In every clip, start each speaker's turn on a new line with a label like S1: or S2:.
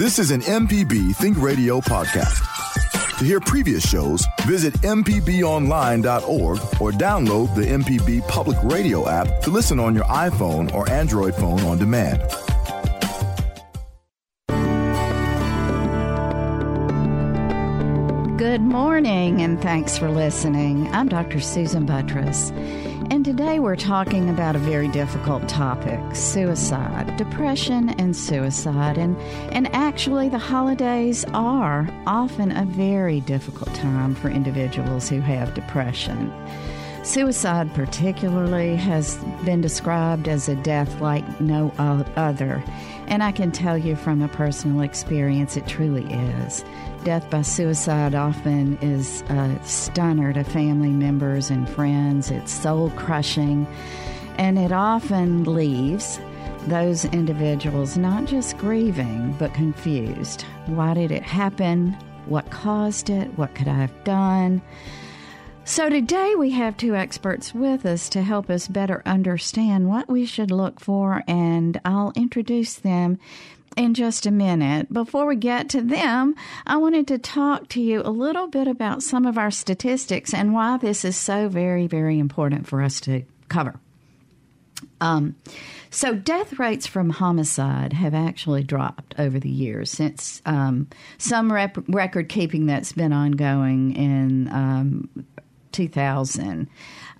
S1: This is an MPB Think Radio podcast. To hear previous shows, visit MPBOnline.org or download the MPB Public Radio app to listen on your iPhone or Android phone on demand.
S2: Good morning, and thanks for listening. I'm Dr. Susan Buttross, and today we're talking about a very difficult topic suicide, depression, and suicide. And, and actually, the holidays are often a very difficult time for individuals who have depression. Suicide, particularly, has been described as a death like no other. And I can tell you from a personal experience, it truly is. Death by suicide often is a stunner to family members and friends. It's soul crushing, and it often leaves those individuals not just grieving, but confused. Why did it happen? What caused it? What could I have done? So, today we have two experts with us to help us better understand what we should look for, and I'll introduce them in just a minute. Before we get to them, I wanted to talk to you a little bit about some of our statistics and why this is so very, very important for us to cover. Um, so, death rates from homicide have actually dropped over the years since um, some rep- record keeping that's been ongoing in um, 2000.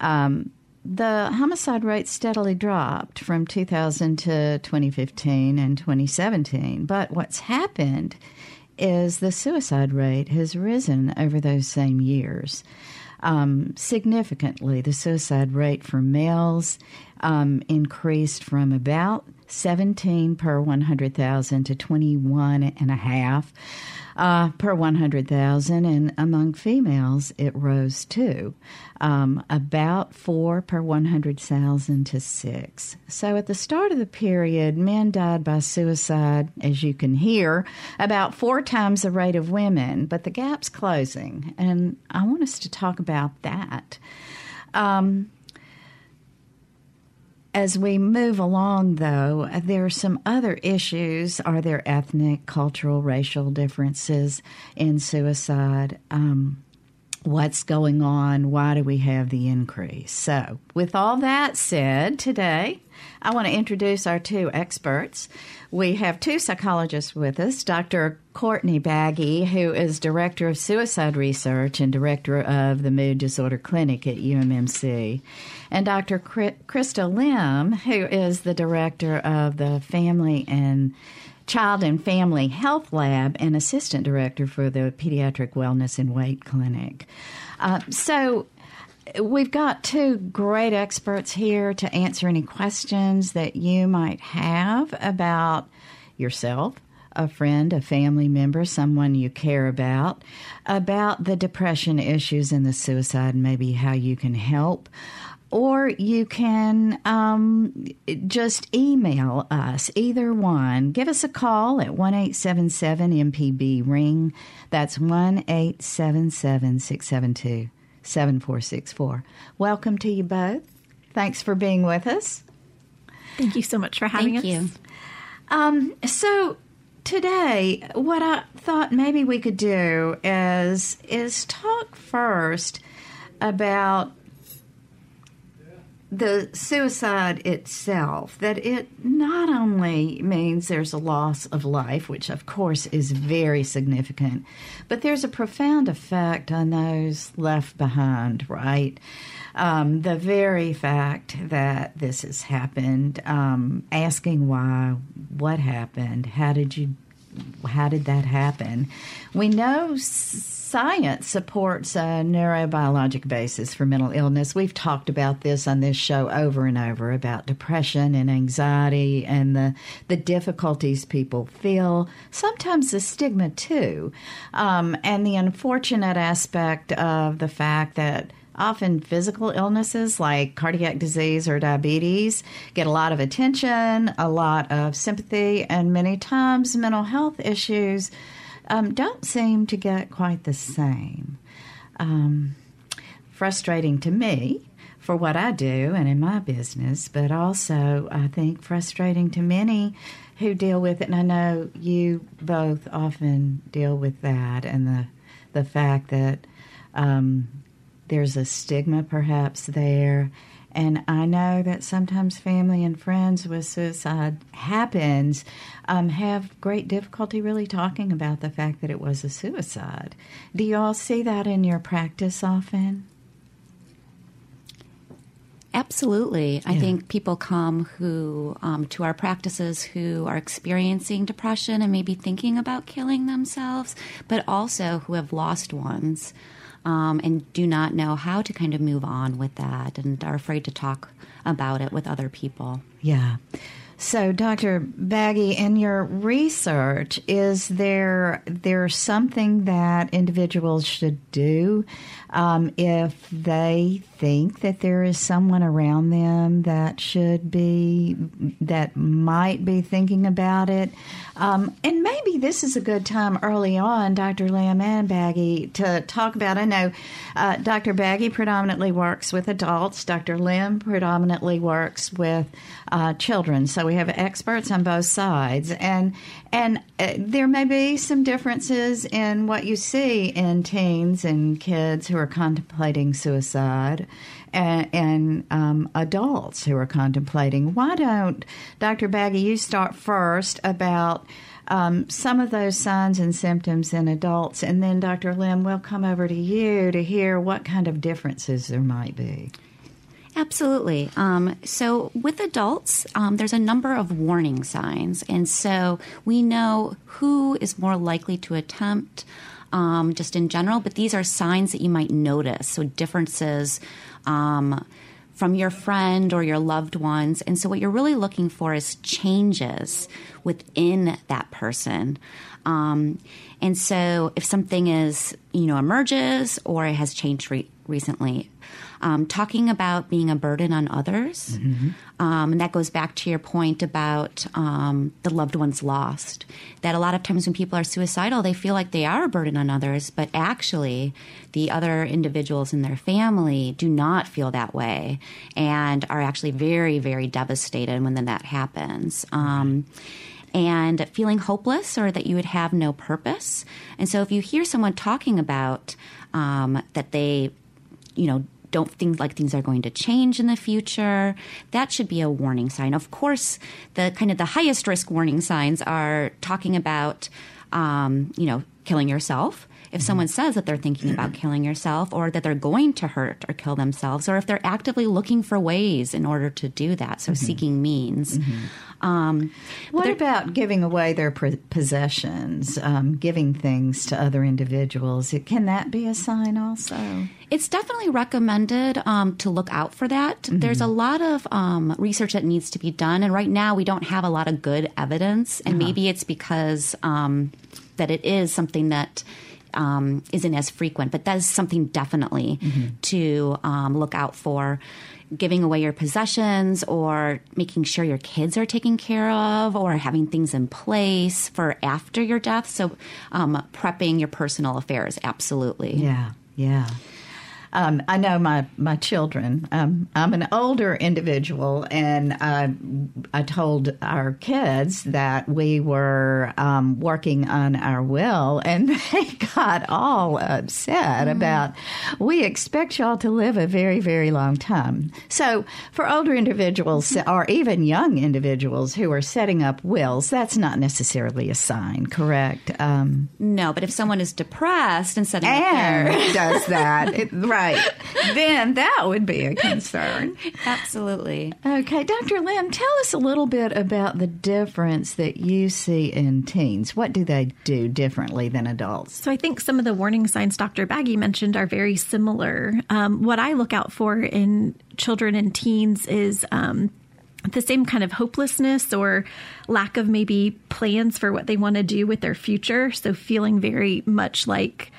S2: Um, the homicide rate steadily dropped from 2000 to 2015 and 2017. But what's happened is the suicide rate has risen over those same years. Um, significantly, the suicide rate for males um, increased from about 17 per 100,000 to 21 and a half uh, per 100,000, and among females, it rose too, um, about four per 100,000 to six. So at the start of the period, men died by suicide, as you can hear, about four times the rate of women, but the gap's closing, and I want us to talk about that. Um, as we move along, though, there are some other issues. Are there ethnic, cultural, racial differences in suicide? Um, what's going on? Why do we have the increase? So, with all that said, today I want to introduce our two experts. We have two psychologists with us Dr. Courtney Bagge, who is Director of Suicide Research and Director of the Mood Disorder Clinic at UMMC, and Dr. Crystal Lim, who is the Director of the Family and Child and Family Health Lab and Assistant Director for the Pediatric Wellness and Weight Clinic. Uh, so, we've got two great experts here to answer any questions that you might have about yourself, a friend, a family member, someone you care about, about the depression issues and the suicide, and maybe how you can help. Or you can um, just email us, either one. Give us a call at 1 877 MPB Ring. That's 1 672 7464. Welcome to you both. Thanks for being with us.
S3: Thank you so much for having
S4: Thank
S3: us.
S4: you.
S2: Um, so today, what I thought maybe we could do is is talk first about the suicide itself, that it not only means there's a loss of life, which of course is very significant, but there's a profound effect on those left behind, right? Um, the very fact that this has happened, um, asking why, what happened, how did you how did that happen? We know science supports a neurobiologic basis for mental illness. We've talked about this on this show over and over about depression and anxiety and the, the difficulties people feel, sometimes the stigma too, um, and the unfortunate aspect of the fact that often physical illnesses like cardiac disease or diabetes get a lot of attention, a lot of sympathy, and many times mental health issues um, don't seem to get quite the same. Um, frustrating to me for what I do and in my business, but also I think frustrating to many who deal with it. And I know you both often deal with that and the the fact that um, there's a stigma perhaps there. And I know that sometimes family and friends with suicide happens um, have great difficulty really talking about the fact that it was a suicide. Do you all see that in your practice often?
S4: Absolutely. Yeah. I think people come who um, to our practices who are experiencing depression and maybe thinking about killing themselves, but also who have lost ones um, and do not know how to kind of move on with that and are afraid to talk about it with other people.
S2: Yeah. So, Dr. Bagge, in your research, is there there something that individuals should do um, if they think that there is someone around them that should be that might be thinking about it? Um, and maybe this is a good time early on, Dr. Lim and Bagge, to talk about. I know uh, Dr. Bagge predominantly works with adults. Dr. Lim predominantly works with uh, children. So we have experts on both sides, and and uh, there may be some differences in what you see in teens and kids who are contemplating suicide. And, and um, adults who are contemplating. Why don't, Dr. Bagge, you start first about um, some of those signs and symptoms in adults, and then Dr. Lim, we'll come over to you to hear what kind of differences there might be.
S4: Absolutely. Um, so, with adults, um, there's a number of warning signs. And so, we know who is more likely to attempt um, just in general, but these are signs that you might notice. So, differences um, from your friend or your loved ones. And so, what you're really looking for is changes within that person. Um, and so, if something is, you know, emerges or it has changed re- recently, um, talking about being a burden on others. Mm-hmm. Um, and that goes back to your point about um, the loved ones lost. That a lot of times when people are suicidal, they feel like they are a burden on others, but actually, the other individuals in their family do not feel that way and are actually very, very devastated when then that happens. Um, and feeling hopeless or that you would have no purpose. And so if you hear someone talking about um, that they, you know, don't think like things are going to change in the future, that should be a warning sign. Of course, the kind of the highest risk warning signs are talking about, um, you know, killing yourself. If someone says that they're thinking about killing yourself or that they're going to hurt or kill themselves, or if they're actively looking for ways in order to do that, so mm-hmm. seeking means. Mm-hmm.
S2: Um, what about giving away their possessions, um, giving things to other individuals? Can that be a sign also?
S4: It's definitely recommended um, to look out for that. Mm-hmm. There's a lot of um, research that needs to be done, and right now we don't have a lot of good evidence, and uh-huh. maybe it's because um, that it is something that um, isn't as frequent, but that is something definitely mm-hmm. to um, look out for giving away your possessions or making sure your kids are taken care of or having things in place for after your death. So, um, prepping your personal affairs, absolutely.
S2: Yeah, yeah. Um, I know my my children. Um, I'm an older individual, and I, I told our kids that we were um, working on our will, and they got all upset mm. about. We expect y'all to live a very very long time. So for older individuals or even young individuals who are setting up wills, that's not necessarily a sign, correct?
S4: Um, no, but if someone is depressed and setting
S2: and up their does that, it, right? Right. then that would be a concern.
S4: Absolutely.
S2: Okay, Dr. Lim, tell us a little bit about the difference that you see in teens. What do they do differently than adults?
S3: So I think some of the warning signs Dr. Bagge mentioned are very similar. Um, what I look out for in children and teens is um, the same kind of hopelessness or lack of maybe plans for what they want to do with their future. So feeling very much like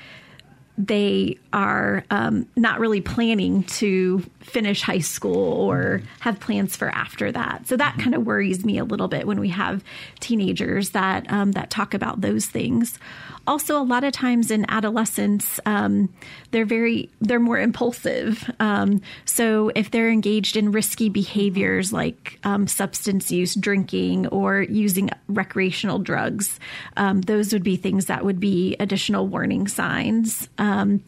S3: they are um, not really planning to finish high school or have plans for after that. So that kind of worries me a little bit when we have teenagers that um, that talk about those things. Also, a lot of times in adolescence, um, they're very they're more impulsive. Um, so if they're engaged in risky behaviors like um, substance use, drinking, or using recreational drugs, um, those would be things that would be additional warning signs. Um,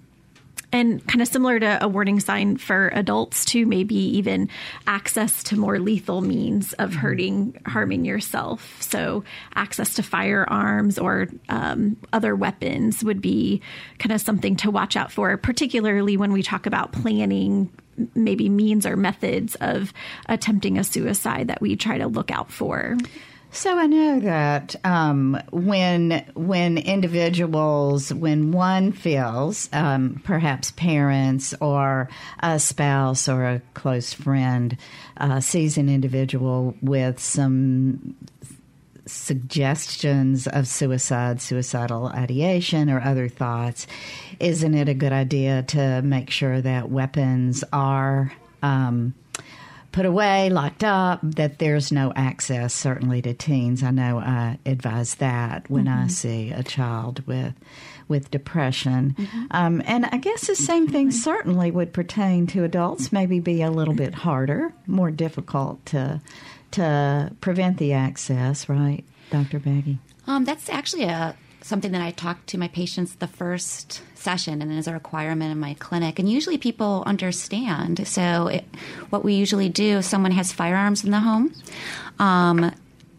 S3: and kind of similar to a warning sign for adults to maybe even access to more lethal means of mm-hmm. hurting harming yourself so access to firearms or um, other weapons would be kind of something to watch out for particularly when we talk about planning maybe means or methods of attempting a suicide that we try to look out for
S2: so I know that um, when when individuals, when one feels, um, perhaps parents or a spouse or a close friend uh, sees an individual with some suggestions of suicide, suicidal ideation, or other thoughts, isn't it a good idea to make sure that weapons are um, put away, locked up, that there's no access, certainly to teens. I know I advise that when mm-hmm. I see a child with with depression. Mm-hmm. Um, and I guess the same thing certainly would pertain to adults, maybe be a little bit harder, more difficult to to prevent the access, right, Dr. Bagge?
S4: Um, that's actually a something that I talk to my patients the first session and as a requirement in my clinic. And usually people understand. So, it, what we usually do, if someone has firearms in the home, um,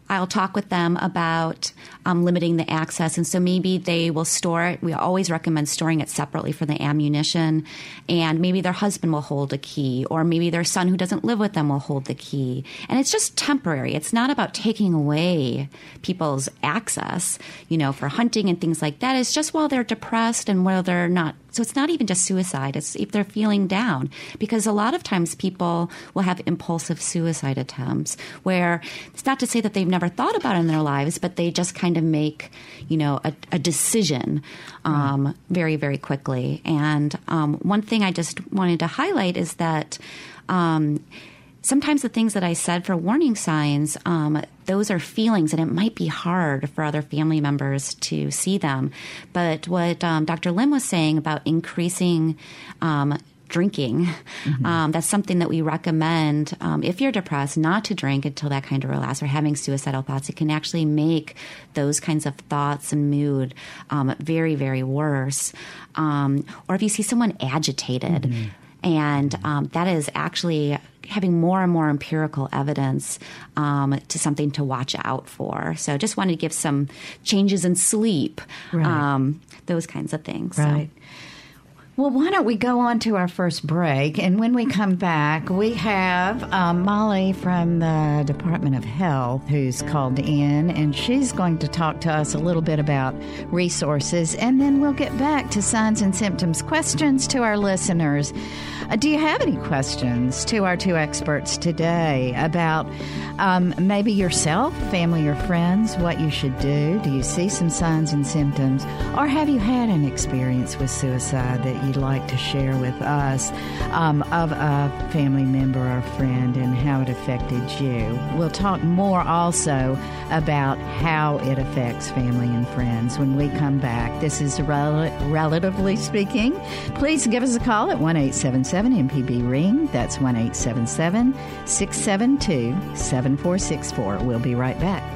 S4: I'll talk with them about um, limiting the access. And so maybe they will store it. We always recommend storing it separately for the ammunition. And maybe their husband will hold a key, or maybe their son who doesn't live with them will hold the key. And it's just temporary. It's not about taking away people's access, you know, for hunting and things like that. It's just while they're depressed and while they're not so it's not even just suicide, it's if they're feeling down. Because a lot of times people will have impulsive suicide attempts where it's not to say that they've never thought about it in their lives, but they just kind of make, you know, a, a decision um, very, very quickly. And um, one thing I just wanted to highlight is that. Um, sometimes the things that I said for warning signs, um, those are feelings, and it might be hard for other family members to see them. But what um, Dr. Lim was saying about increasing um, drinking. Mm-hmm. Um, that's something that we recommend um, if you're depressed, not to drink until that kind of relapse or having suicidal thoughts. It can actually make those kinds of thoughts and mood um, very, very worse. Um, or if you see someone agitated. Mm-hmm. And um, that is actually having more and more empirical evidence um, to something to watch out for. So just wanted to give some changes in sleep, right. um, those kinds of things.
S2: Right. So. Well, why don't we go on to our first break? And when we come back, we have um, Molly from the Department of Health who's called in, and she's going to talk to us a little bit about resources. And then we'll get back to signs and symptoms questions to our listeners. Uh, do you have any questions to our two experts today about um, maybe yourself, family, or friends, what you should do? Do you see some signs and symptoms? Or have you had an experience with suicide that you'd like to share with us um, of a family member or friend and how it affected you? We'll talk more also about how it affects family and friends when we come back. This is rel- relatively speaking. Please give us a call at 1 877 MPB Ring. That's 1 877 672 7464. We'll be right back.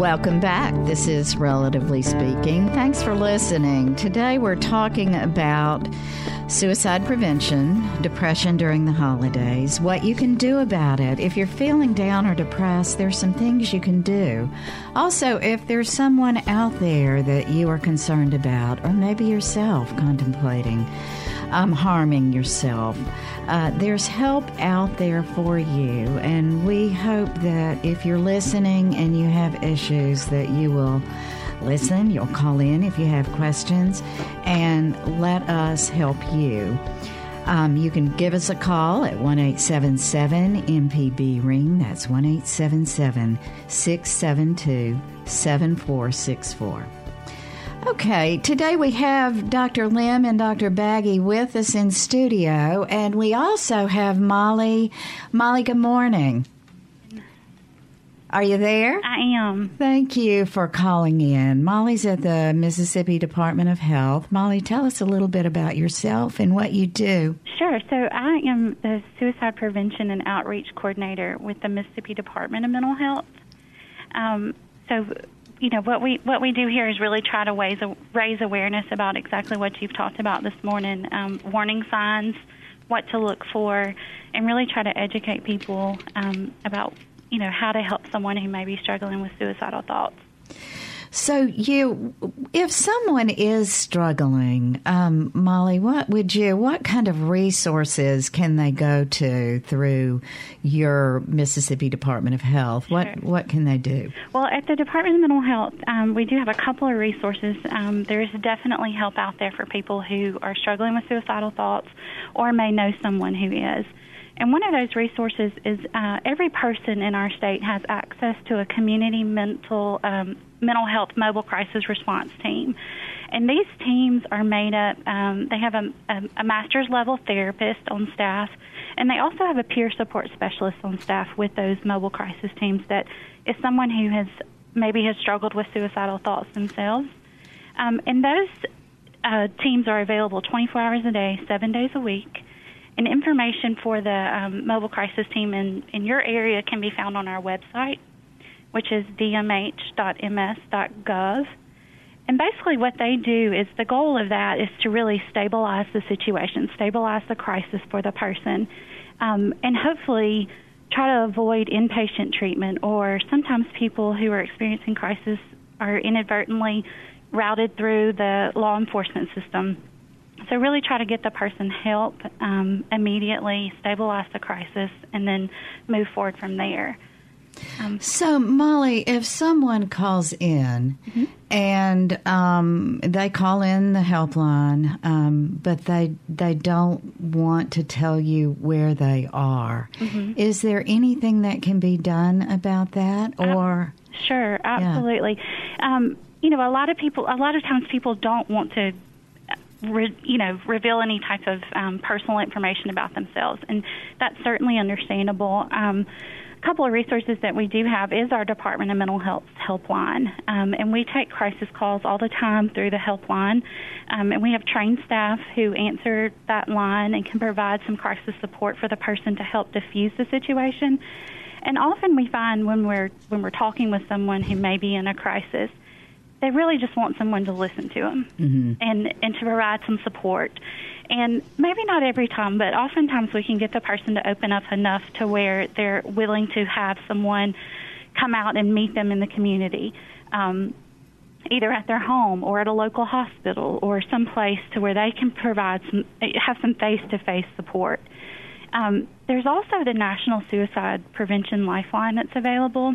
S2: Welcome back. This is Relatively Speaking. Thanks for listening. Today we're talking about suicide prevention, depression during the holidays, what you can do about it. If you're feeling down or depressed, there's some things you can do. Also, if there's someone out there that you are concerned about, or maybe yourself contemplating um, harming yourself. Uh, there's help out there for you, and we hope that if you're listening and you have issues, that you will listen. You'll call in if you have questions, and let us help you. Um, you can give us a call at 1 877 MPB Ring. That's 1 877 672 7464. Okay, today we have Dr. Lim and Dr. Bagge with us in studio, and we also have Molly. Molly, good morning. Are you there?
S5: I am.
S2: Thank you for calling in. Molly's at the Mississippi Department of Health. Molly, tell us a little bit about yourself and what you do.
S5: Sure. So, I am the Suicide Prevention and Outreach Coordinator with the Mississippi Department of Mental Health. Um, so, you know what we what we do here is really try to raise raise awareness about exactly what you've talked about this morning, um, warning signs, what to look for, and really try to educate people um, about you know how to help someone who may be struggling with suicidal thoughts.
S2: So, you, if someone is struggling, um, Molly, what would you, what kind of resources can they go to through your Mississippi Department of Health? What what can they do?
S5: Well, at the Department of Mental Health, um, we do have a couple of resources. Um, there is definitely help out there for people who are struggling with suicidal thoughts or may know someone who is. And one of those resources is uh, every person in our state has access to a community mental um, mental health mobile crisis response team. And these teams are made up. Um, they have a, a, a master's level therapist on staff, and they also have a peer support specialist on staff with those mobile crisis teams. That is someone who has maybe has struggled with suicidal thoughts themselves. Um, and those uh, teams are available 24 hours a day, seven days a week. And information for the um, mobile crisis team in, in your area can be found on our website, which is dmh.ms.gov. And basically, what they do is the goal of that is to really stabilize the situation, stabilize the crisis for the person, um, and hopefully try to avoid inpatient treatment. Or sometimes people who are experiencing crisis are inadvertently routed through the law enforcement system so really try to get the person help um, immediately, stabilize the crisis, and then move forward from there.
S2: Um, so, Molly, if someone calls in mm-hmm. and um, they call in the helpline, um, but they they don't want to tell you where they are, mm-hmm. is there anything that can be done about that? Or
S5: uh, sure, absolutely. Yeah. Um, you know, a lot of people, a lot of times, people don't want to re, you know, reveal any type of um, personal information about themselves, and that's certainly understandable. Um, a couple of resources that we do have is our Department of Mental Health helpline, um, and we take crisis calls all the time through the helpline, um, and we have trained staff who answer that line and can provide some crisis support for the person to help diffuse the situation. And often we find when we're when we're talking with someone who may be in a crisis they really just want someone to listen to them mm-hmm. and and to provide some support. And maybe not every time, but oftentimes we can get the person to open up enough to where they're willing to have someone come out and meet them in the community, um, either at their home or at a local hospital or someplace to where they can provide some have some face to face support. Um, there's also the National Suicide Prevention Lifeline that's available.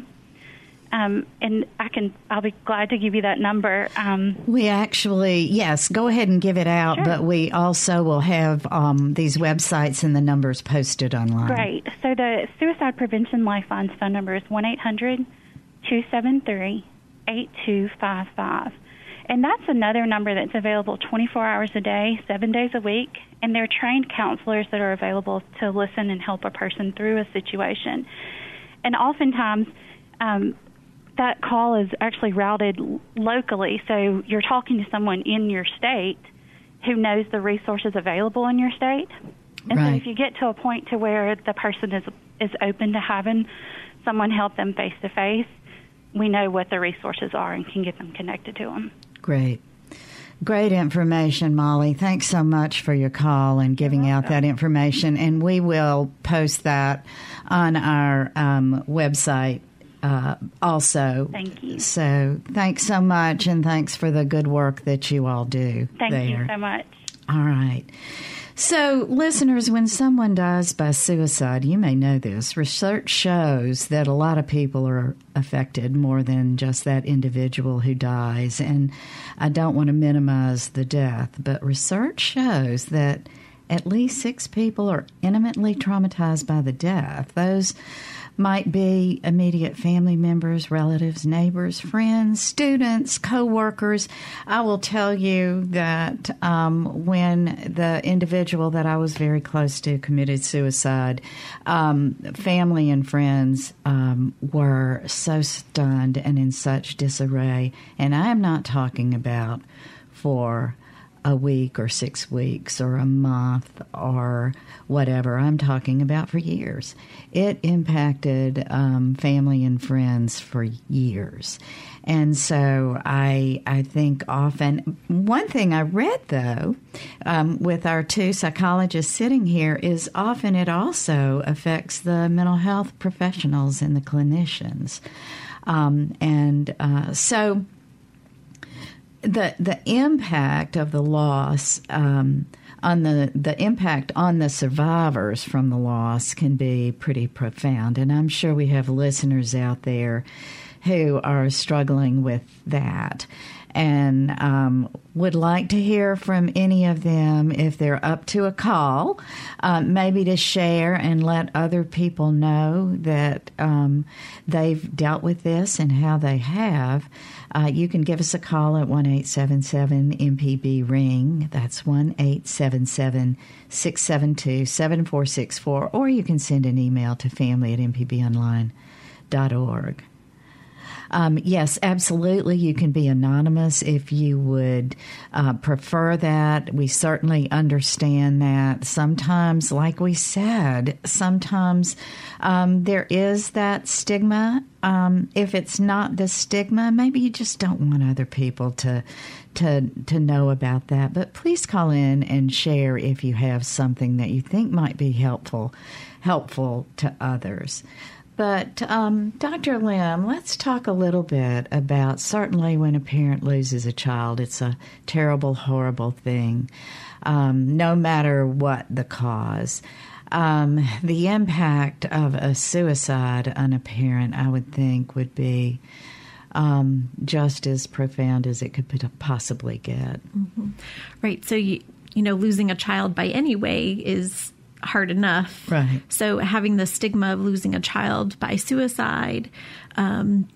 S5: Um, and I can, I'll be glad to give you that number. Um,
S2: we actually, yes, go ahead and give it out, sure. but we also will have um, these websites and the numbers posted online.
S5: Great. So the Suicide Prevention Lifeline's phone number is 1 800 273 8255. And that's another number that's available 24 hours a day, seven days a week. And they're trained counselors that are available to listen and help a person through a situation. And oftentimes, um, that call is actually routed locally. So you're talking to someone in your state who knows the resources available in your state. And
S2: right.
S5: so if you get to a point to where the person is is open to having someone help them face to face, we know what the resources are and can get them connected to them.
S2: Great. Great information, Molly. Thanks so much for your call and giving out that information. And we will post that on our um, website uh, also.
S5: Thank you.
S2: So thanks so much, and thanks for the good work that you all do.
S5: Thank
S2: there.
S5: you so much.
S2: All right. So, listeners, when someone dies by suicide, you may know this. Research shows that a lot of people are affected more than just that individual who dies. And I don't want to minimize the death, but research shows that at least six people are intimately traumatized by the death. Those might be immediate family members, relatives, neighbors, friends, students, co-workers. I will tell you that um, when the individual that I was very close to committed suicide, um, family and friends um, were so stunned and in such disarray. And I am not talking about for a week or six weeks or a month or whatever. I'm talking about for years. It impacted um, family and friends for years. And so I, I think often, one thing I read though, um, with our two psychologists sitting here, is often it also affects the mental health professionals and the clinicians. Um, and uh, so, the the impact of the loss um, on the the impact on the survivors from the loss can be pretty profound, and I'm sure we have listeners out there who are struggling with that. And um, would like to hear from any of them if they're up to a call, um, maybe to share and let other people know that um, they've dealt with this and how they have. Uh, you can give us a call at one eight seven seven MPB Ring. That's 1 672 7464. Or you can send an email to family at mpbonline.org. Um, yes, absolutely. You can be anonymous if you would uh, prefer that. We certainly understand that. Sometimes, like we said, sometimes um, there is that stigma. Um, if it's not the stigma, maybe you just don't want other people to to to know about that. But please call in and share if you have something that you think might be helpful helpful to others. But, um, Dr. Lim, let's talk a little bit about certainly when a parent loses a child, it's a terrible, horrible thing, um, no matter what the cause. Um, the impact of a suicide on a parent, I would think, would be um, just as profound as it could possibly get.
S3: Mm-hmm. Right. So, you, you know, losing a child by any way is hard enough.
S2: Right.
S3: So having the stigma of losing a child by suicide, um,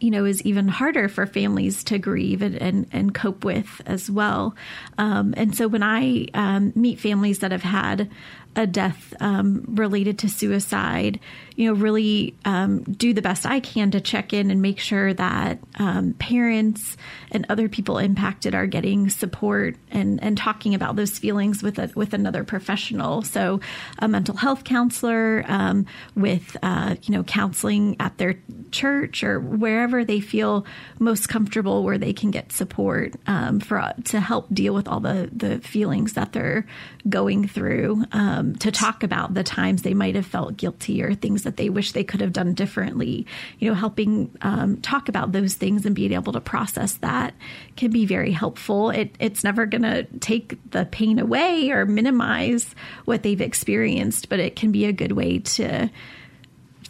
S3: you know, is even harder for families to grieve and, and, and cope with as well. Um, and so when I um, meet families that have had a death um, related to suicide, you know, really um, do the best I can to check in and make sure that um, parents and other people impacted are getting support and, and talking about those feelings with a, with another professional. So, a mental health counselor, um, with uh, you know counseling at their church or wherever they feel most comfortable, where they can get support um, for to help deal with all the the feelings that they're going through. Um, to talk about the times they might have felt guilty or things that they wish they could have done differently. You know, helping um, talk about those things and being able to process that can be very helpful. It, it's never going to take the pain away or minimize what they've experienced, but it can be a good way to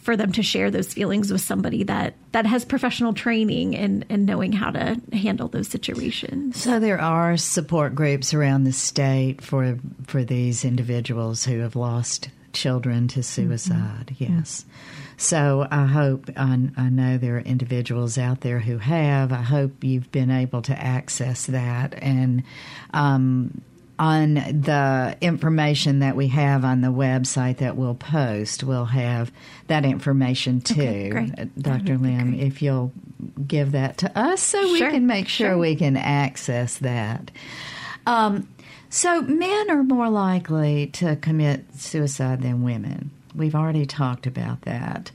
S3: for them to share those feelings with somebody that that has professional training and and knowing how to handle those situations.
S2: So there are support groups around the state for for these individuals who have lost children to suicide. Mm-hmm. Yes. So I hope I, I, know there are individuals out there who have. I hope you've been able to access that and. Um, on the information that we have on the website that we'll post, we'll have that information too.
S3: Okay, great.
S2: Dr. Lim, if you'll give that to us so we can make sure
S3: sure.
S2: we can access that. Um, so, men are more likely to commit suicide than women. We've already talked about that.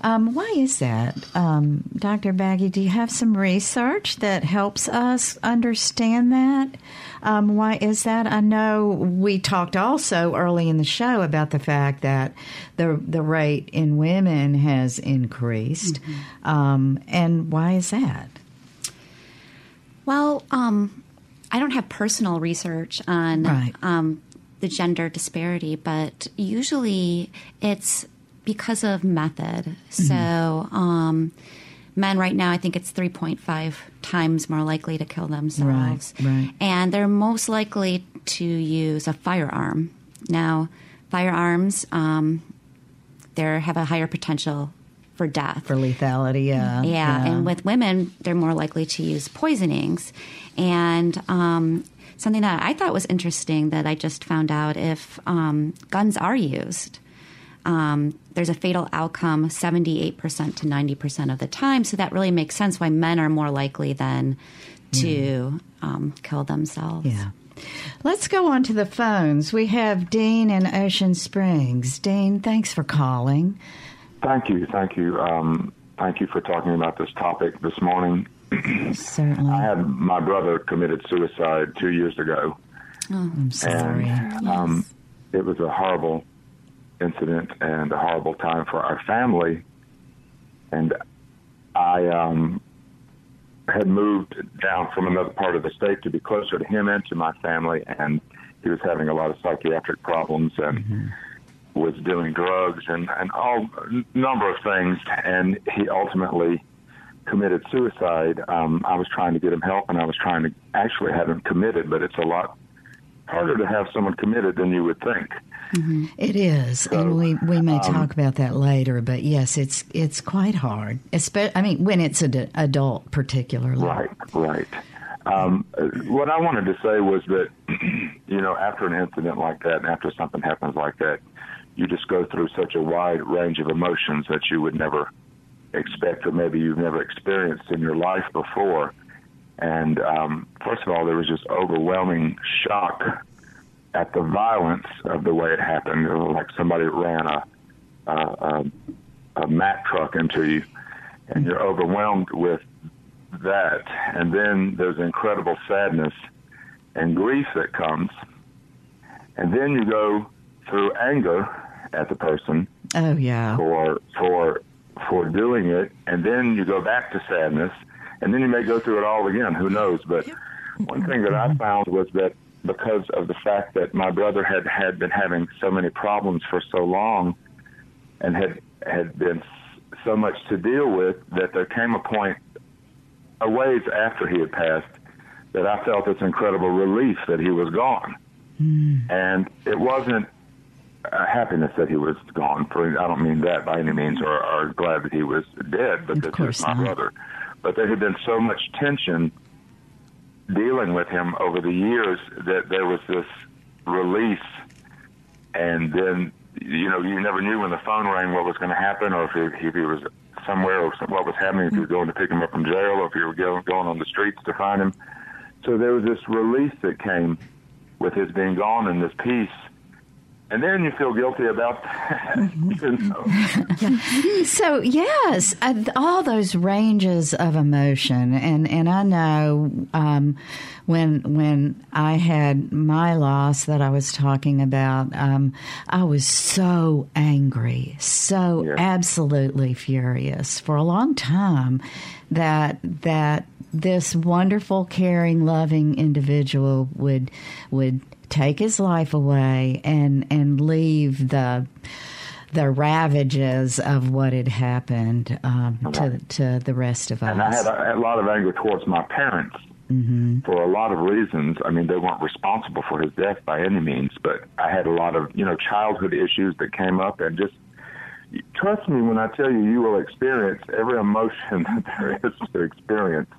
S2: Um, why is that? Um, Dr. Bagge, do you have some research that helps us understand that? Um, why is that? I know we talked also early in the show about the fact that the the rate in women has increased, um, and why is that?
S4: Well, um, I don't have personal research on
S2: Right.
S4: um, the gender disparity, but usually it's because of method. So, um, men right now, I think it's 3.5 times more likely to kill themselves.
S2: Right, right.
S4: And they're most likely to use a firearm. Now, firearms, um, they have a higher potential for death.
S2: For lethality, yeah,
S4: Yeah, and with women, they're more likely to use poisonings. And um, something that I thought was interesting that I just found out if um, guns are used, um, there's a fatal outcome 78% to 90% of the time. So that really makes sense why men are more likely than to um, kill themselves.
S2: Yeah. Let's go on to the phones. We have Dean in Ocean Springs. Dean, thanks for calling.
S6: Thank you, thank you, um, thank you for talking about this topic this morning.
S2: Certainly.
S6: I had my brother committed suicide two years ago,
S2: I'm sorry.
S6: and um, it was a horrible incident and a horrible time for our family. And I um, had moved down from another part of the state to be closer to him and to my family, and he was having a lot of psychiatric problems and was doing drugs and and all number of things, and he ultimately committed suicide. Um, I was trying to get him help, and I was trying to actually have him committed, but it's a lot harder to have someone committed than you would think.
S2: It is, and we, we may talk about that later. But yes, it's it's quite hard. Espe- I mean, when it's an adult, particularly.
S6: Right, right. Um, what I wanted to say was that, you know, after an incident like that, and after something happens like that, you just go through such a wide range of emotions that you would never expect, or maybe you've never experienced in your life before. And um, first of all, there was just overwhelming shock at the violence of the way it happened. It was like somebody ran a, a, a, a Mack truck into you, and you're overwhelmed with that. And then there's incredible sadness and grief that comes. And then you go through anger at the person
S2: Oh yeah.
S6: for for for doing it, and then you go back to sadness, and then you may go through it all again. Who knows? But one thing that I found was that because of the fact that my brother had had been having so many problems for so long, and had had been so much to deal with, that there came a point, a ways after he had passed, that I felt this incredible relief that he was gone, hmm. and it wasn't Uh, happiness that he was gone. For I don't mean that by any means, or, or glad that he was dead because he
S2: course
S6: was my
S2: not.
S6: brother. But there had been so much tension dealing with him over the years that there was this release, and then you know you never knew when the phone rang what was going to happen, or if he, if he was somewhere, or what was happening, if you were mm. going to pick him up from jail, or if you were going, going on the streets to find him. So there was this release that came with his being gone and this peace. And then you feel guilty about that. you know?
S2: So yes, uh, all those ranges of emotion, and and I know um, when when I had my loss that I was talking about, um, I was so angry, so
S6: Yeah.
S2: absolutely furious for a long time that that this wonderful, caring, loving individual would would take his life away and and leave the the ravages of what had happened um, to to the rest of us.
S6: And I had a, a lot of anger towards my parents for a lot of reasons. I mean, they weren't responsible for his death by any means, but I had a lot of, you know, childhood issues that came up and just trust me when I tell you, you will experience every emotion that there is to experience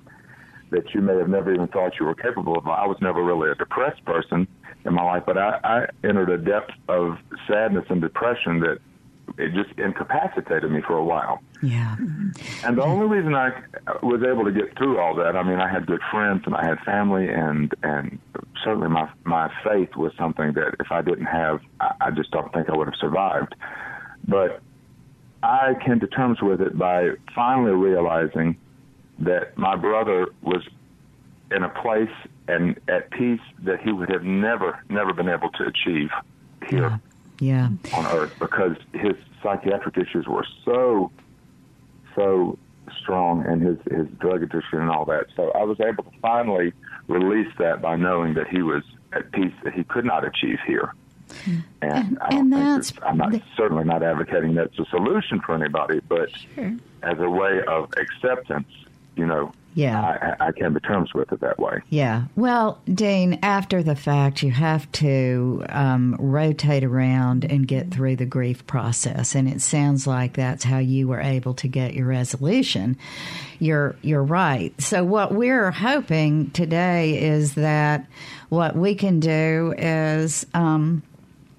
S6: that you may have never even thought you were capable of. I was never really a depressed person. In my life, but I, I entered a depth of sadness and depression that it just incapacitated me for a while.
S2: Yeah.
S6: And the only reason I was able to get through all that, I mean, I had good friends and I had family, and and certainly my my faith was something that if I didn't have, I, I just don't think I would have survived. But I came to terms with it by finally realizing that my brother was in a place and at peace that he would have never, never been able to achieve here
S2: Yeah.
S6: on Earth because his psychiatric issues were so, so strong and his, his drug addiction and all that. So I was able to finally release that by knowing that he was at peace that he could not achieve here. Hmm.
S2: And, And-
S6: and
S2: that's
S6: I'm not
S2: the-
S6: certainly not advocating that's a solution for anybody, but as a way of acceptance, you know,
S2: Yeah.
S6: I, I came to terms with it that way.
S2: Yeah. Well, Dean, after the fact, you have to um, rotate around and get through the grief process, and it sounds like that's how you were able to get your resolution. You're you're right. So what we're hoping today is that what we can do is. Um,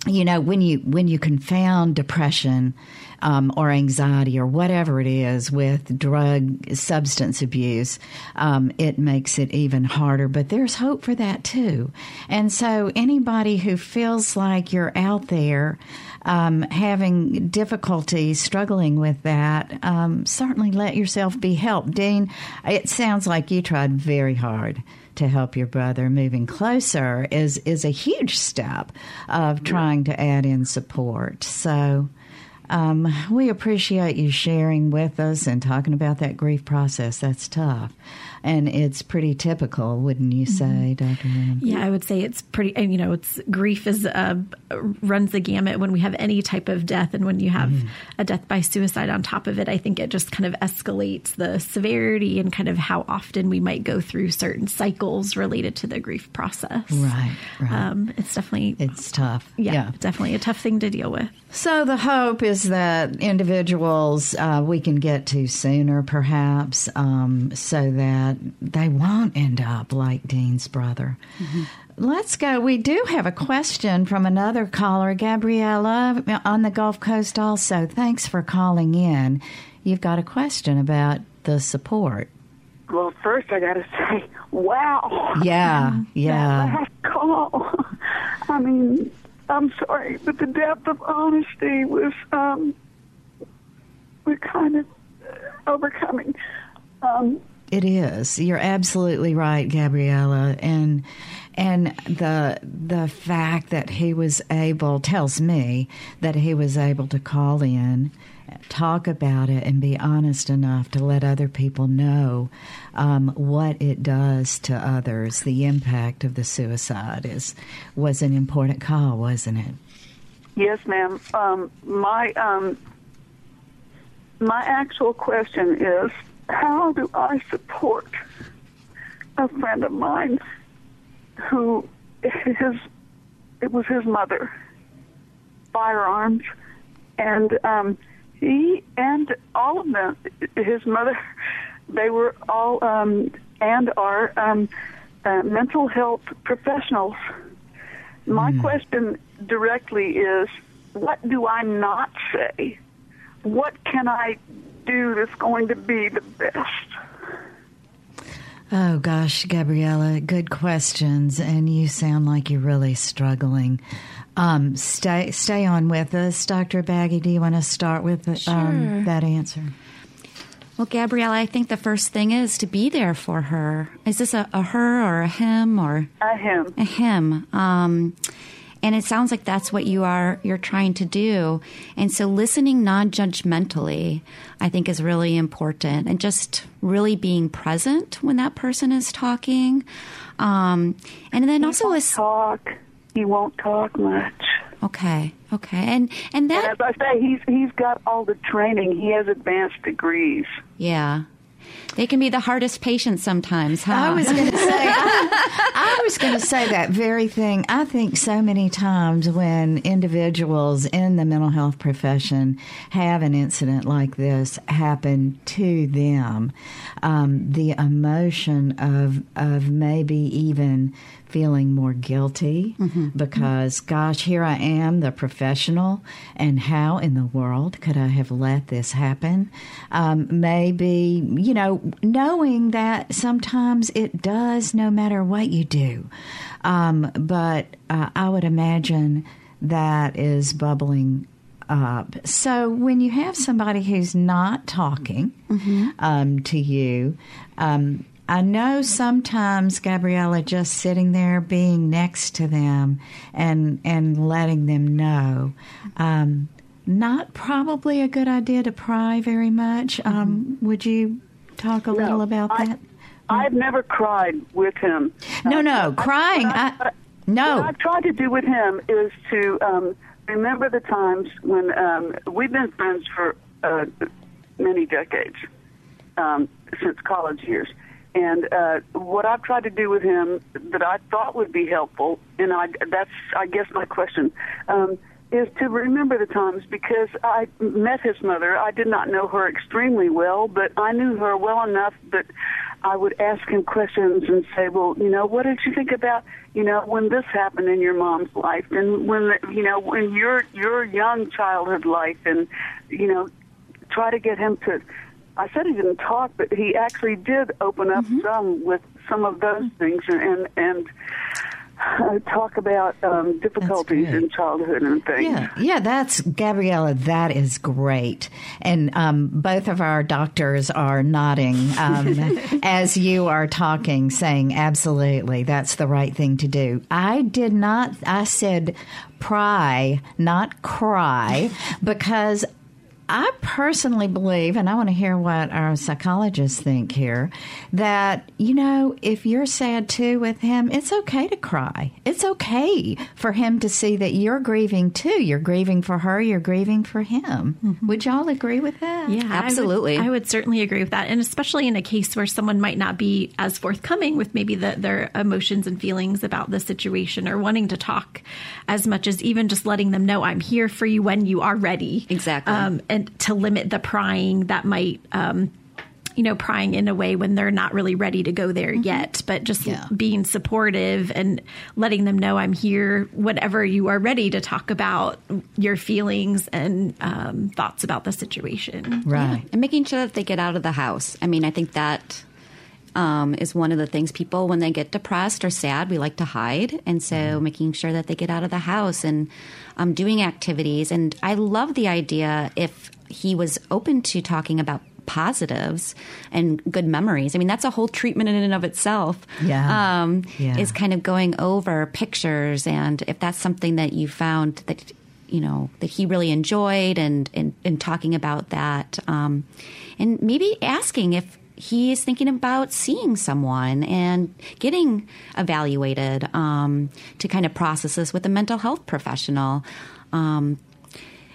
S2: you know when you when you confound depression um, or anxiety or whatever it is with drug substance abuse um, it makes it even harder. But there's hope for that too. And so anybody who feels like you're out there um, having difficulty struggling with that um, certainly let yourself be helped. Dean it sounds like you tried very hard to help your brother. Moving closer is is a huge step of trying to add in support. So um, we appreciate you sharing with us and talking about that grief process. That's tough, and it's pretty typical, wouldn't you say, Doctor?
S3: Yeah, I would say it's pretty. You know, it's grief is uh, runs the gamut when we have any type of death, and when you have a death by suicide on top of it. I think it just kind of escalates the severity and kind of how often we might go through certain cycles related to the grief process.
S2: Right, right.
S3: Um, it's definitely
S2: It's tough.
S3: yeah, definitely a tough thing to deal with.
S2: So the hope is that individuals uh, we can get to sooner, perhaps, um, so that they won't end up like Dean's brother. Let's go. We do have a question from another caller, Gabriella, on the Gulf Coast. Also, thanks for calling in. You've got a question about the support.
S7: Well, first I got to say, wow.
S2: Yeah, yeah.
S7: That call. I mean, I'm sorry, but the depth of honesty was um, was kind of overcoming. Um,
S2: It is. You're absolutely right, Gabriella, and and the the fact that he was able tells me that he was able to call in, talk about it, and be honest enough to let other people know um, what it does to others. The impact of the suicide is was an important call, wasn't it?
S7: yes, ma'am. Um, my um, my actual question is, how do I support a friend of mine who his it was his mother firearms and um he and all of them his mother they were all um and are um uh, mental health professionals. My question directly is what do i not say? What can i do that's going to be the best
S2: Oh gosh, Gabriella, good questions, and you sound like you're really struggling. Um, stay stay on with us, Doctor Bagge. Do you want to start with um,
S4: Sure.
S2: that answer?
S4: Well, Gabriella, I think the first thing is to be there for her. Is this a, a her or a him or
S7: a him
S4: a him? Um, and it sounds like that's what you are you're trying to do. And so, listening non-judgmentally, I think, is really important, and just really being present when that person is talking. Um, and then also,
S7: won't
S4: is
S7: talk he won't talk much
S4: okay, okay, and and
S7: And
S4: that
S7: as I say, he's he's got all the training. He has advanced degrees.
S4: yeah. They can be the hardest patients sometimes, huh?
S2: I was going to say, I, I was going to say that very thing. I think so many times when individuals in the mental health profession have an incident like this happen to them, um, the emotion of of maybe even feeling more guilty because, gosh, here I am, the professional, and how in the world could I have let this happen? Um, maybe, you know, knowing that sometimes it does no matter what you do. Um, but uh, I would imagine that is bubbling up. So when you have somebody who's not talking um, to you, um, I know sometimes Gabriella just sitting there, being next to them, and and letting them know. Um, not probably a good idea to pry very much. Um, would you talk a little about
S7: I,
S2: that?
S7: I've never cried with him.
S2: No,
S7: Uh,
S2: no,
S7: I-
S2: crying.
S7: I-
S2: I,
S7: I-
S2: no.
S7: What I've tried to do with him is to um, remember the times when um, we've been friends for uh, many decades, um, since college years. And uh, what I've tried to do with him that I thought would be helpful, and I, that's, I guess, my question, um, is to remember the times because I met his mother. I did not know her extremely well, but I knew her well enough that I would ask him questions and say, "Well, you know, what did you think about, you know, when this happened in your mom's life, and when, you know, when your your young childhood life, and you know, try to get him to." I said he didn't talk, but he actually did open up some with some of those things, and and, and uh, talk about um, difficulties in childhood and things.
S2: Yeah, yeah, that's Gabriella. That is great, and um, both of our doctors are nodding um, as you are talking, saying absolutely, that's the right thing to do. I did not. I said pry, not cry, because I personally believe, and I want to hear what our psychologists think here, that, you know, if you're sad too with him, it's okay to cry. It's okay for him to see that you're grieving too. You're grieving for her, you're grieving for him. Would y'all agree with that?
S3: Yeah, I would-
S4: Absolutely.
S3: I would, certainly agree with that, and especially in a case where someone might not be as forthcoming with maybe the, their emotions and feelings about the situation, or wanting to talk as much as even just letting them know I'm here for you when you are ready.
S4: Exactly.
S3: um, and to limit the prying that might. Um, you know, prying in a way when they're not really ready to go there yet, but just
S2: Yeah.
S3: being supportive and letting them know I'm here whenever you are ready to talk about your feelings and um, thoughts about the situation.
S2: Right.
S4: and making sure that they get out of the house. I mean, I think that um, is one of the things people, when they get depressed or sad, we like to hide. And so making sure that they get out of the house and um, doing activities. And I love the idea if he was open to talking about positives and good memories. I mean, that's a whole treatment in and of itself.
S2: Yeah.
S4: Um,
S2: Yeah.
S4: Is kind of going over pictures. And if that's something that you found that you know that he really enjoyed and and, and talking about that um, and maybe asking if he is thinking about seeing someone and getting evaluated um, to kind of process this with a mental health professional. Um,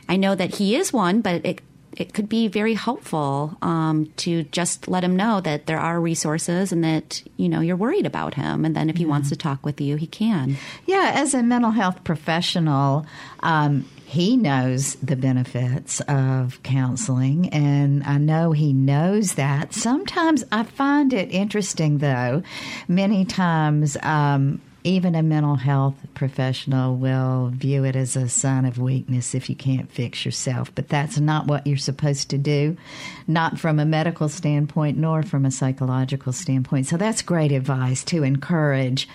S4: i know that he is one but it it could be very helpful um, to just let him know that there are resources and that you know you're worried about him. And then if he wants to talk with you he can.
S2: Yeah, as a mental health professional, um, he knows the benefits of counseling, and I know he knows that. Sometimes I find it interesting, though, many times. Um, even a mental health professional will view it as a sign of weakness if you can't fix yourself. But that's not what you're supposed to do, not from a medical standpoint nor from a psychological standpoint. So that's great advice to encourage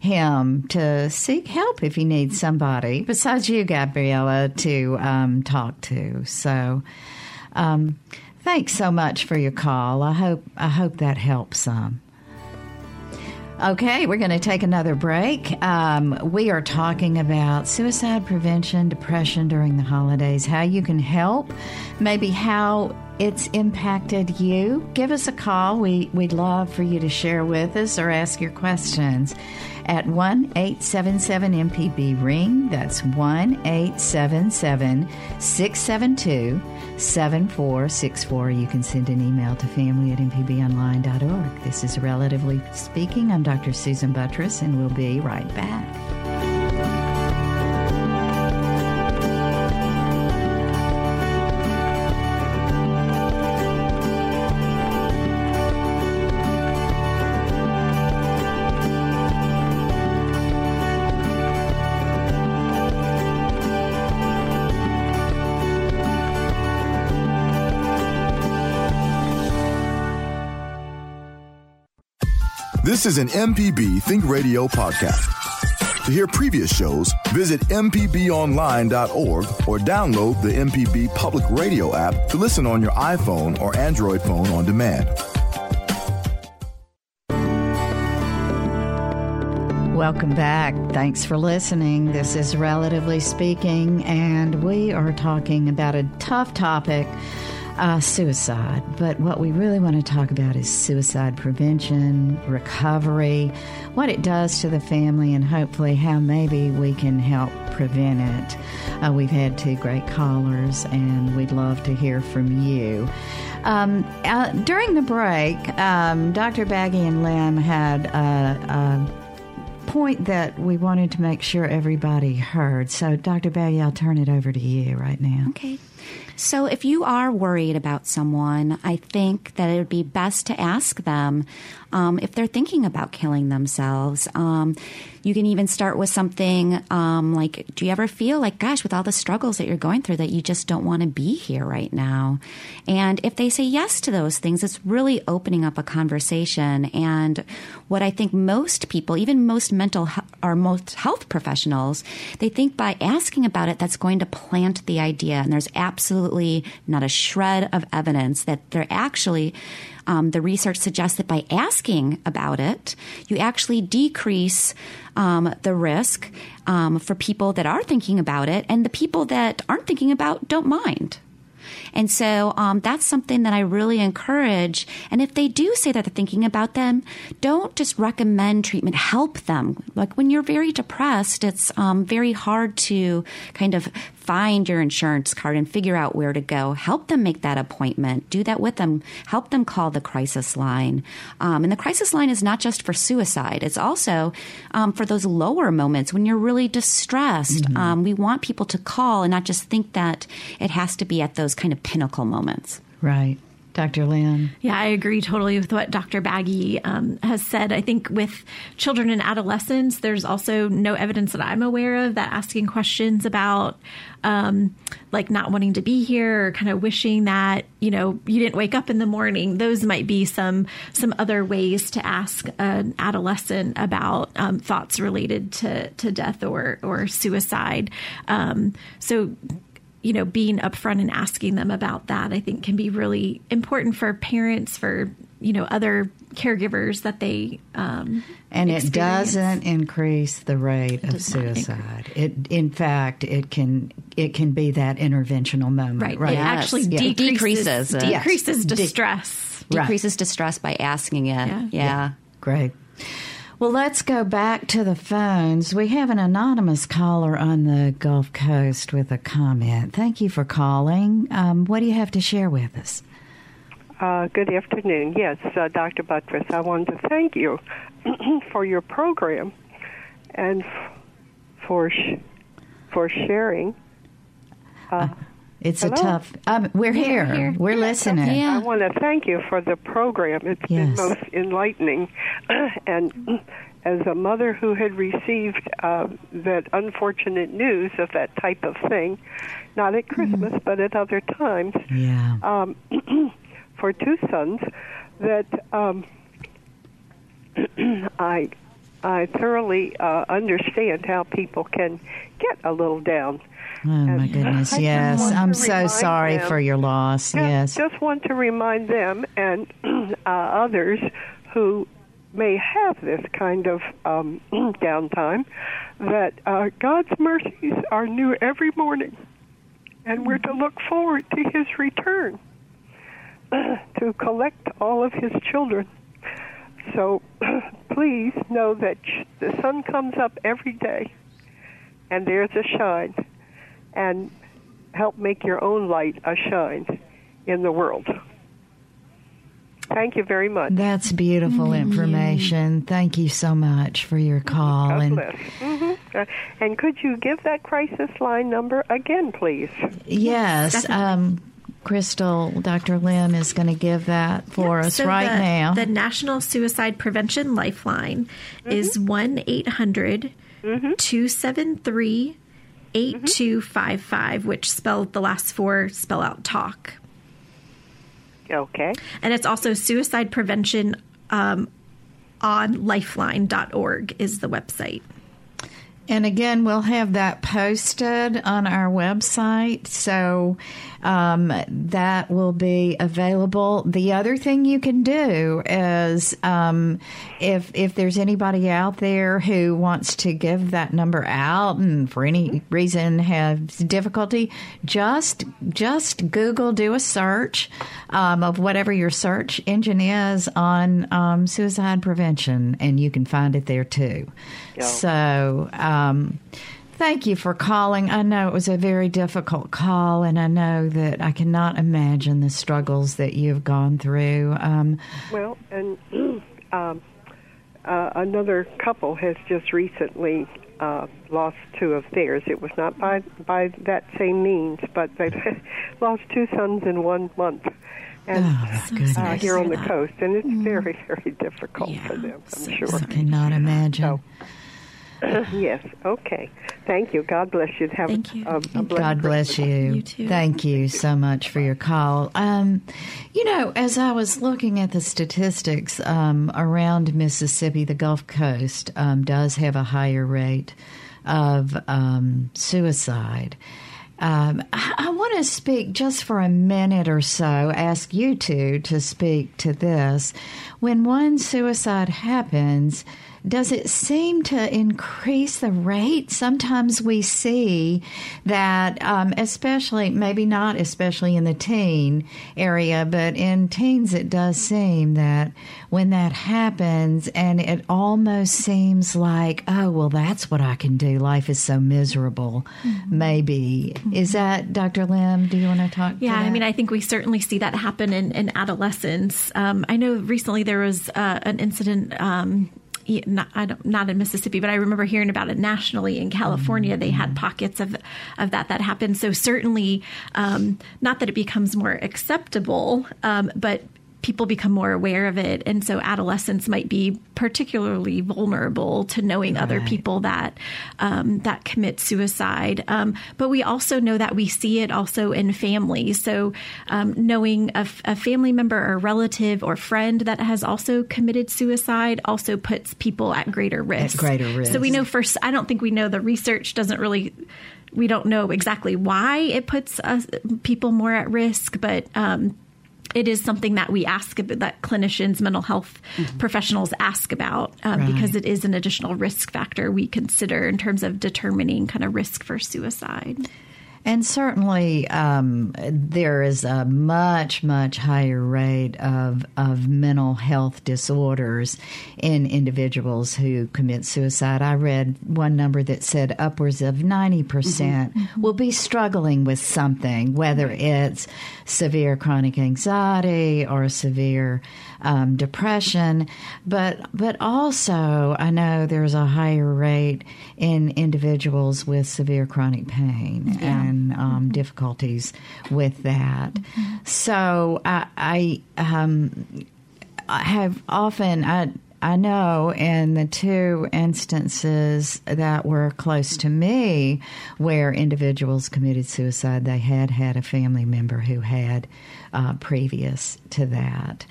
S2: him to seek help if he needs somebody besides you, Gabriella, to um, talk to. So, um, thanks so much for your call. I hope I hope that helps some. Okay, we're going to take another break. Um, we are talking about suicide prevention, depression during the holidays, how you can help, maybe how it's impacted you. Give us a call. We, we'd love for you to share with us or ask your questions at 1 877 MPB Ring. That's 1 877 672 7464. You can send an email to family at mpbonline.org. This is Relatively Speaking. I'm Dr. Susan Buttross, and we'll be right back.
S1: This is an MPB Think Radio podcast. To hear previous shows, visit MPBOnline.org or download the MPB Public Radio app to listen on your iPhone or Android phone on demand.
S2: Welcome back. Thanks for listening. This is Relatively Speaking, and we are talking about a tough topic uh, suicide. But what we really want to talk about is suicide prevention, recovery, what it does to the family, and hopefully how maybe we can help prevent it. Uh, we've had two great callers, and we'd love to hear from you. Um, uh, during the break, um, Dr. Bagge and Lim had a, a point that we wanted to make sure everybody heard. So, Dr. Bagge, I'll turn it over to you right now.
S4: Okay. So, if you are worried about someone, I think that it would be best to ask them um, if they're thinking about killing themselves. Um, you can even start with something um, like, Do you ever feel like, gosh, with all the struggles that you're going through, that you just don't want to be here right now? And if they say yes to those things, it's really opening up a conversation. And what I think most people, even most mental or most health professionals, they think by asking about it, that's going to plant the idea. And there's absolutely not a shred of evidence that they're actually um, the research suggests that by asking about it, you actually decrease um, the risk um, for people that are thinking about it, and the people that aren't thinking about don't mind. And so um, that's something that I really encourage. And if they do say that they're thinking about them, don't just recommend treatment, help them. Like when you're very depressed, it's um, very hard to kind of find your insurance card and figure out where to go. Help them make that appointment. Do that with them. Help them call the crisis line. Um, and the crisis line is not just for suicide, it's also um, for those lower moments when you're really distressed. Mm-hmm. Um, we want people to call and not just think that it has to be at those kind of pinnacle moments.
S2: Right. Dr. Lim.
S3: Yeah, I agree totally with what Dr. Bagge um, has said. I think with children and adolescents, there's also no evidence that I'm aware of that asking questions about um, like not wanting to be here or kind of wishing that you know you didn't wake up in the morning. Those might be some some other ways to ask an adolescent about um, thoughts related to to death or or suicide. Um, so you know, being upfront and asking them about that, I think can be really important for parents, for, you know, other caregivers that they um,
S2: and experience. it doesn't increase the rate it of suicide. It, in fact, it can it can be that interventional moment.
S3: Right.
S2: right?
S3: It yes. actually yeah. decreases decreases, decreases distress.
S4: De- decreases right. distress by asking it. Yeah. yeah.
S2: yeah. Great. Well, let's go back to the phones. We have an anonymous caller on the Gulf Coast with a comment. Thank you for calling. Um, what do you have to share with us?
S8: Uh, good afternoon. Yes, uh, Dr. Buttross, I wanted to thank you for your program and for sh- for sharing.
S2: Uh, uh it's Hello? a tough. Um, we're, here. we're, here. We're listening.
S8: Yeah. I want to thank you for the program. It's yes. been most enlightening, and as a mother who had received uh, that unfortunate news of that type of thing, not at Christmas mm. but at other times,
S2: yeah.
S8: um, for two sons, that um, I I thoroughly uh, understand how people can get a little down
S2: Oh my goodness! I yes, I'm so sorry them, for your loss. Yes,
S8: just want to remind them and uh, others who may have this kind of um, downtime that uh, God's mercies are new every morning, and we're to look forward to His return to collect all of His children. So please know that the sun comes up every day, and there's a shine and help make your own light a shine in the world. Thank you very much.
S2: That's beautiful mm-hmm. information. Thank you so much for your call.
S8: God and, mm-hmm. uh, and could you give that crisis line number again, please?
S2: Yes. Um, Crystal, Dr. Lim is going to give that for yep. us
S3: so
S2: right
S3: the,
S2: now.
S3: The National Suicide Prevention Lifeline mm-hmm. is 1 800 273 8255, which spelled the last four spell out talk.
S8: Okay.
S3: And it's also suicide prevention um, on lifeline.org is the website.
S2: And again, we'll have that posted on our website. So um, that will be available. The other thing you can do is um, if, if there's anybody out there who wants to give that number out and for any reason has difficulty, just, just Google, do a search um, of whatever your search engine is on um, suicide prevention, and you can find it there too.
S8: Yeah.
S2: So, um, thank you for calling. I know it was a very difficult call, and I know that I cannot imagine the struggles that you've gone through. Um,
S8: Well, and um, uh, another couple has just recently uh, lost two of theirs. It was not by by that same means, but they lost two sons in one month. And
S2: Oh,
S8: uh, here on the coast, and it's very, very difficult for them. I'm sure.
S2: I cannot imagine.
S8: So, yes. Okay. Thank you. God bless you. Have
S3: Thank you.
S8: A, a blessed
S2: God bless you.
S3: You too.
S2: Thank you so much for your call. Um, you know, as I was looking at the statistics um, around Mississippi, the Gulf Coast um, does have a higher rate of um, suicide. Um, I, I want to speak just for a minute or so, ask you two to speak to this. When one suicide happens, does it seem to increase the rate? Sometimes we see that, um, especially, maybe not especially in the teen area, but in teens, it does seem that when that happens and it almost seems like, oh, well, that's what I can do. Life is so miserable. Maybe. Is that, Dr. Lim, do you want to talk?
S3: Yeah,
S2: to
S3: I mean, I think we certainly see that happen in, in adolescence. Um, I know recently there was uh, an incident. Um, not, not in Mississippi, but I remember hearing about it nationally in California. They had pockets of of that that happened. So certainly, um, not that it becomes more acceptable, um, but people become more aware of it, and so adolescents might be particularly vulnerable to knowing other people that um, that commit suicide. Um, but we also know that we see it also in families. So um, knowing a, f- a family member or relative or friend that has also committed suicide also puts people at greater risk.
S2: greater risk.
S3: So we know first. I don't think we know the research doesn't really. We don't know exactly why it puts us, people more at risk, but um, it is something that we ask about, that clinicians, mental health professionals ask about um,
S2: Right.
S3: because it is an additional risk factor we consider in terms of determining kind of risk for suicide.
S2: And certainly, um, there is a much, much higher rate of, of mental health disorders in individuals who commit suicide. I read one number that said upwards of 90% will be struggling with something, whether it's severe chronic anxiety or severe um, depression. But, but also, I know there's a higher rate in individuals with severe chronic pain and um, difficulties with that. So I, I, um, I have often I. I know in the two instances that were close to me where individuals committed suicide, they had had a family member who had uh, previous to that.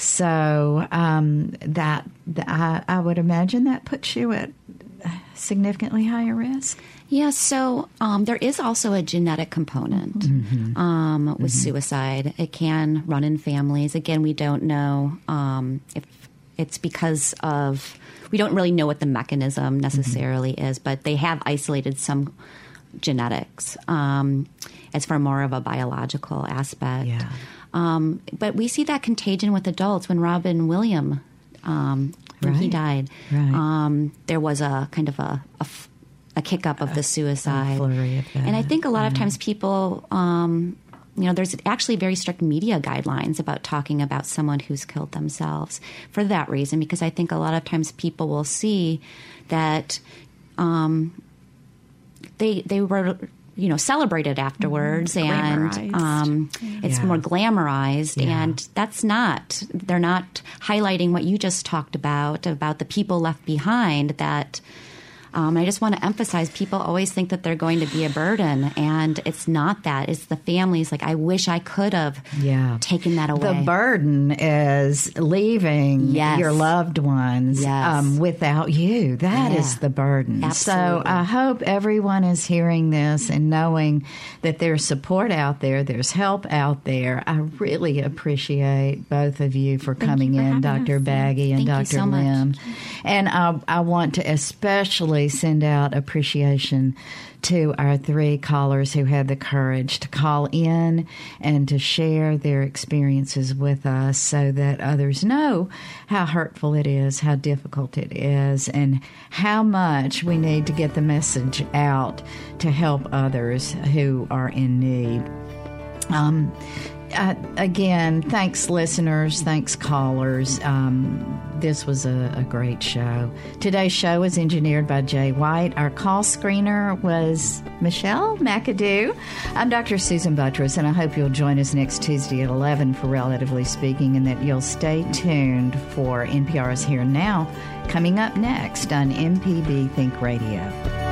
S2: So um, that, I, I would imagine that puts you at significantly higher risk.
S4: Yeah, so um, there is also a genetic component um, with suicide. It can run in families. Again, we don't know um, if it's because of, we don't really know what the mechanism necessarily is, but they have isolated some genetics um, as for more of a biological aspect.
S2: Yeah.
S4: Um, but we see that contagion with adults when Robin William, um, when he died,
S2: Right.
S4: um, there was a kind of a, a f- a kick up of the suicide. And I think a lot of times people, um, you know, there's actually very strict media guidelines about talking about someone who's killed themselves for that reason, because I think a lot of times people will see that um, they they were you know celebrated afterwards and
S3: Glamorized.
S4: um, it's
S2: Yeah.
S4: more glamorized
S2: Yeah.
S4: and that's not they're not highlighting what you just talked about about the people left behind that Um, I just want to emphasize people always think that they're going to be a burden, and it's not that. It's the families. Like, I wish I could have
S2: yeah.
S4: taken that away.
S2: The burden is leaving
S4: yes.
S2: your loved ones
S4: yes.
S2: um, without you. That
S4: yeah.
S2: is the burden.
S4: Absolutely.
S2: So I hope everyone is hearing this and knowing that there's support out there, there's help out there. I really appreciate both of you for
S4: Thank
S2: coming
S4: you for
S2: in, Dr.
S4: us.
S2: Bagge and
S4: Thank
S2: Dr.
S4: so
S2: Lim. And I, I want to especially send out appreciation to our three callers who had the courage to call in and to share their experiences with us so that others know how hurtful it is, how difficult it is, and how much we need to get the message out to help others who are in need. Um, uh, again, thanks, listeners. Thanks, callers. Um, this was a, a, great show. Today's show was engineered by Jay White. Our call screener was Michelle McAdoo. I'm Dr. Susan Buttross, and I hope you'll join us next Tuesday at 11 for Relatively Speaking, and that you'll stay tuned for NPR's Here Now coming up next on MPB Think Radio.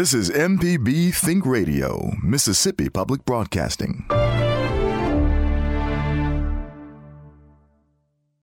S1: This is MPB Think Radio, Mississippi Public Broadcasting.